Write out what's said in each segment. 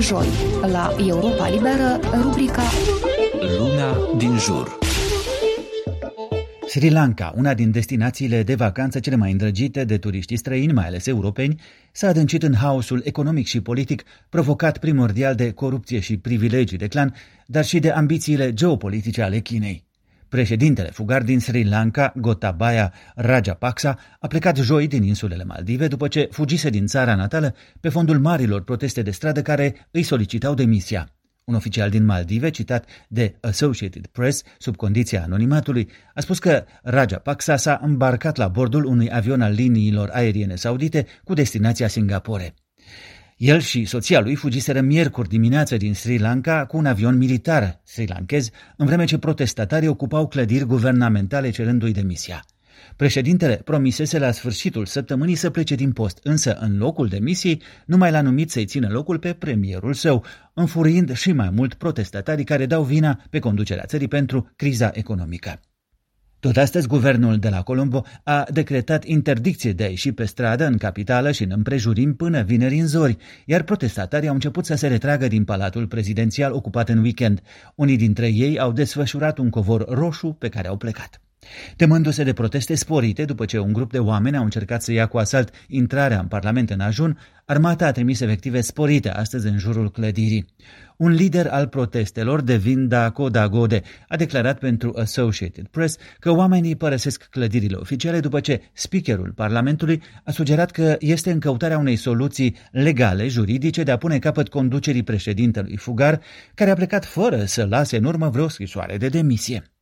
fiecare joi la Europa Liberă, rubrica Lumea din jur. Sri Lanka, una din destinațiile de vacanță cele mai îndrăgite de turiștii străini, mai ales europeni, s-a adâncit în haosul economic și politic provocat primordial de corupție și privilegii de clan, dar și de ambițiile geopolitice ale Chinei. Președintele fugar din Sri Lanka, Gotabaya Rajapaksa, a plecat joi din insulele Maldive după ce fugise din țara natală pe fondul marilor proteste de stradă care îi solicitau demisia. Un oficial din Maldive, citat de Associated Press, sub condiția anonimatului, a spus că Rajapaksa s-a îmbarcat la bordul unui avion al liniilor aeriene saudite cu destinația Singapore. El și soția lui fugiseră miercuri dimineață din Sri Lanka cu un avion militar sri lankez, în vreme ce protestatarii ocupau clădiri guvernamentale cerându-i demisia. Președintele promisese la sfârșitul săptămânii să plece din post, însă în locul demisiei nu mai l-a numit să-i țină locul pe premierul său, înfuriind și mai mult protestatarii care dau vina pe conducerea țării pentru criza economică. Tot astăzi, guvernul de la Colombo a decretat interdicție de a ieși pe stradă în capitală și în împrejurim până vineri în zori, iar protestatarii au început să se retragă din palatul prezidențial ocupat în weekend. Unii dintre ei au desfășurat un covor roșu pe care au plecat. Temându-se de proteste sporite după ce un grup de oameni au încercat să ia cu asalt intrarea în Parlament în ajun, armata a trimis efective sporite astăzi în jurul clădirii. Un lider al protestelor, Devinda Kodagode, a declarat pentru Associated Press că oamenii părăsesc clădirile oficiale după ce speakerul Parlamentului a sugerat că este în căutarea unei soluții legale, juridice, de a pune capăt conducerii președintelui Fugar, care a plecat fără să lase în urmă vreo scrisoare de demisie.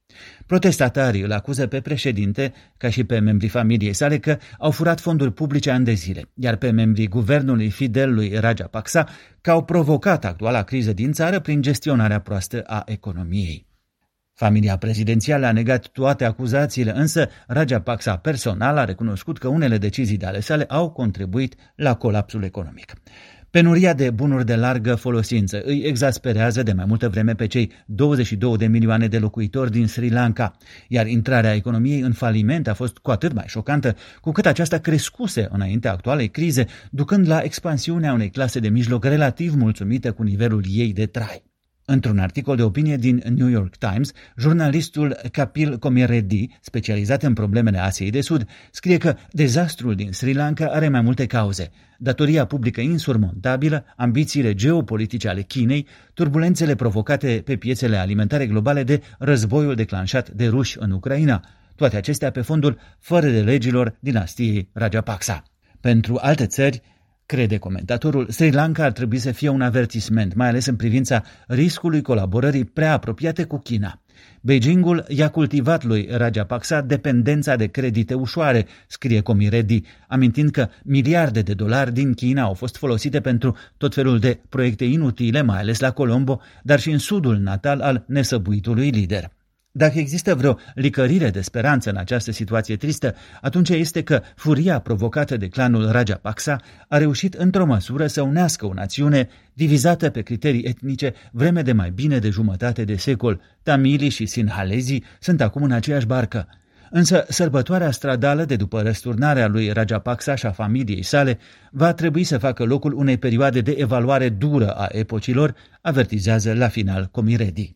Protestatarii îl acuză pe președinte, ca și pe membrii familiei sale, că au furat fonduri publice ani de zile, iar pe membrii guvernului fidel lui Rajapaksa că au provocat actuala criză din țară prin gestionarea proastă a economiei. Familia prezidențială a negat toate acuzațiile, însă Rajapaksa personal a recunoscut că unele decizii de ale sale au contribuit la colapsul economic. Penuria de bunuri de largă folosință îi exasperează de mai multă vreme pe cei 22 de milioane de locuitori din Sri Lanka, iar intrarea economiei în faliment a fost cu atât mai șocantă cu cât aceasta crescuse înaintea actualei crize, ducând la expansiunea unei clase de mijloc relativ mulțumite cu nivelul ei de trai. Într-un articol de opinie din New York Times, jurnalistul Kapil Komireddy, specializat în problemele Asiei de Sud, scrie că dezastrul din Sri Lanka are mai multe cauze. Datoria publică insurmontabilă, ambițiile geopolitice ale Chinei, turbulențele provocate pe piețele alimentare globale de războiul declanșat de ruși în Ucraina, toate acestea pe fondul fără de legilor dinastiei Rajapaksa. Pentru alte țări, Crede comentatorul, Sri Lanka ar trebui să fie un avertisment, mai ales în privința riscului colaborării prea apropiate cu China. Beijingul i-a cultivat lui Rajapaksa dependența de credite ușoare, scrie Comiredi, amintind că miliarde de dolari din China au fost folosite pentru tot felul de proiecte inutile, mai ales la Colombo, dar și în sudul natal al nesăbuitului lider. Dacă există vreo licărire de speranță în această situație tristă, atunci este că furia provocată de clanul Rajapaksa a reușit într-o măsură să unească o națiune divizată pe criterii etnice vreme de mai bine de jumătate de secol. Tamilii și sinhalezii sunt acum în aceeași barcă. Însă sărbătoarea stradală de după răsturnarea lui Rajapaksa și a familiei sale va trebui să facă locul unei perioade de evaluare dură a epocilor, avertizează la final Comiredi.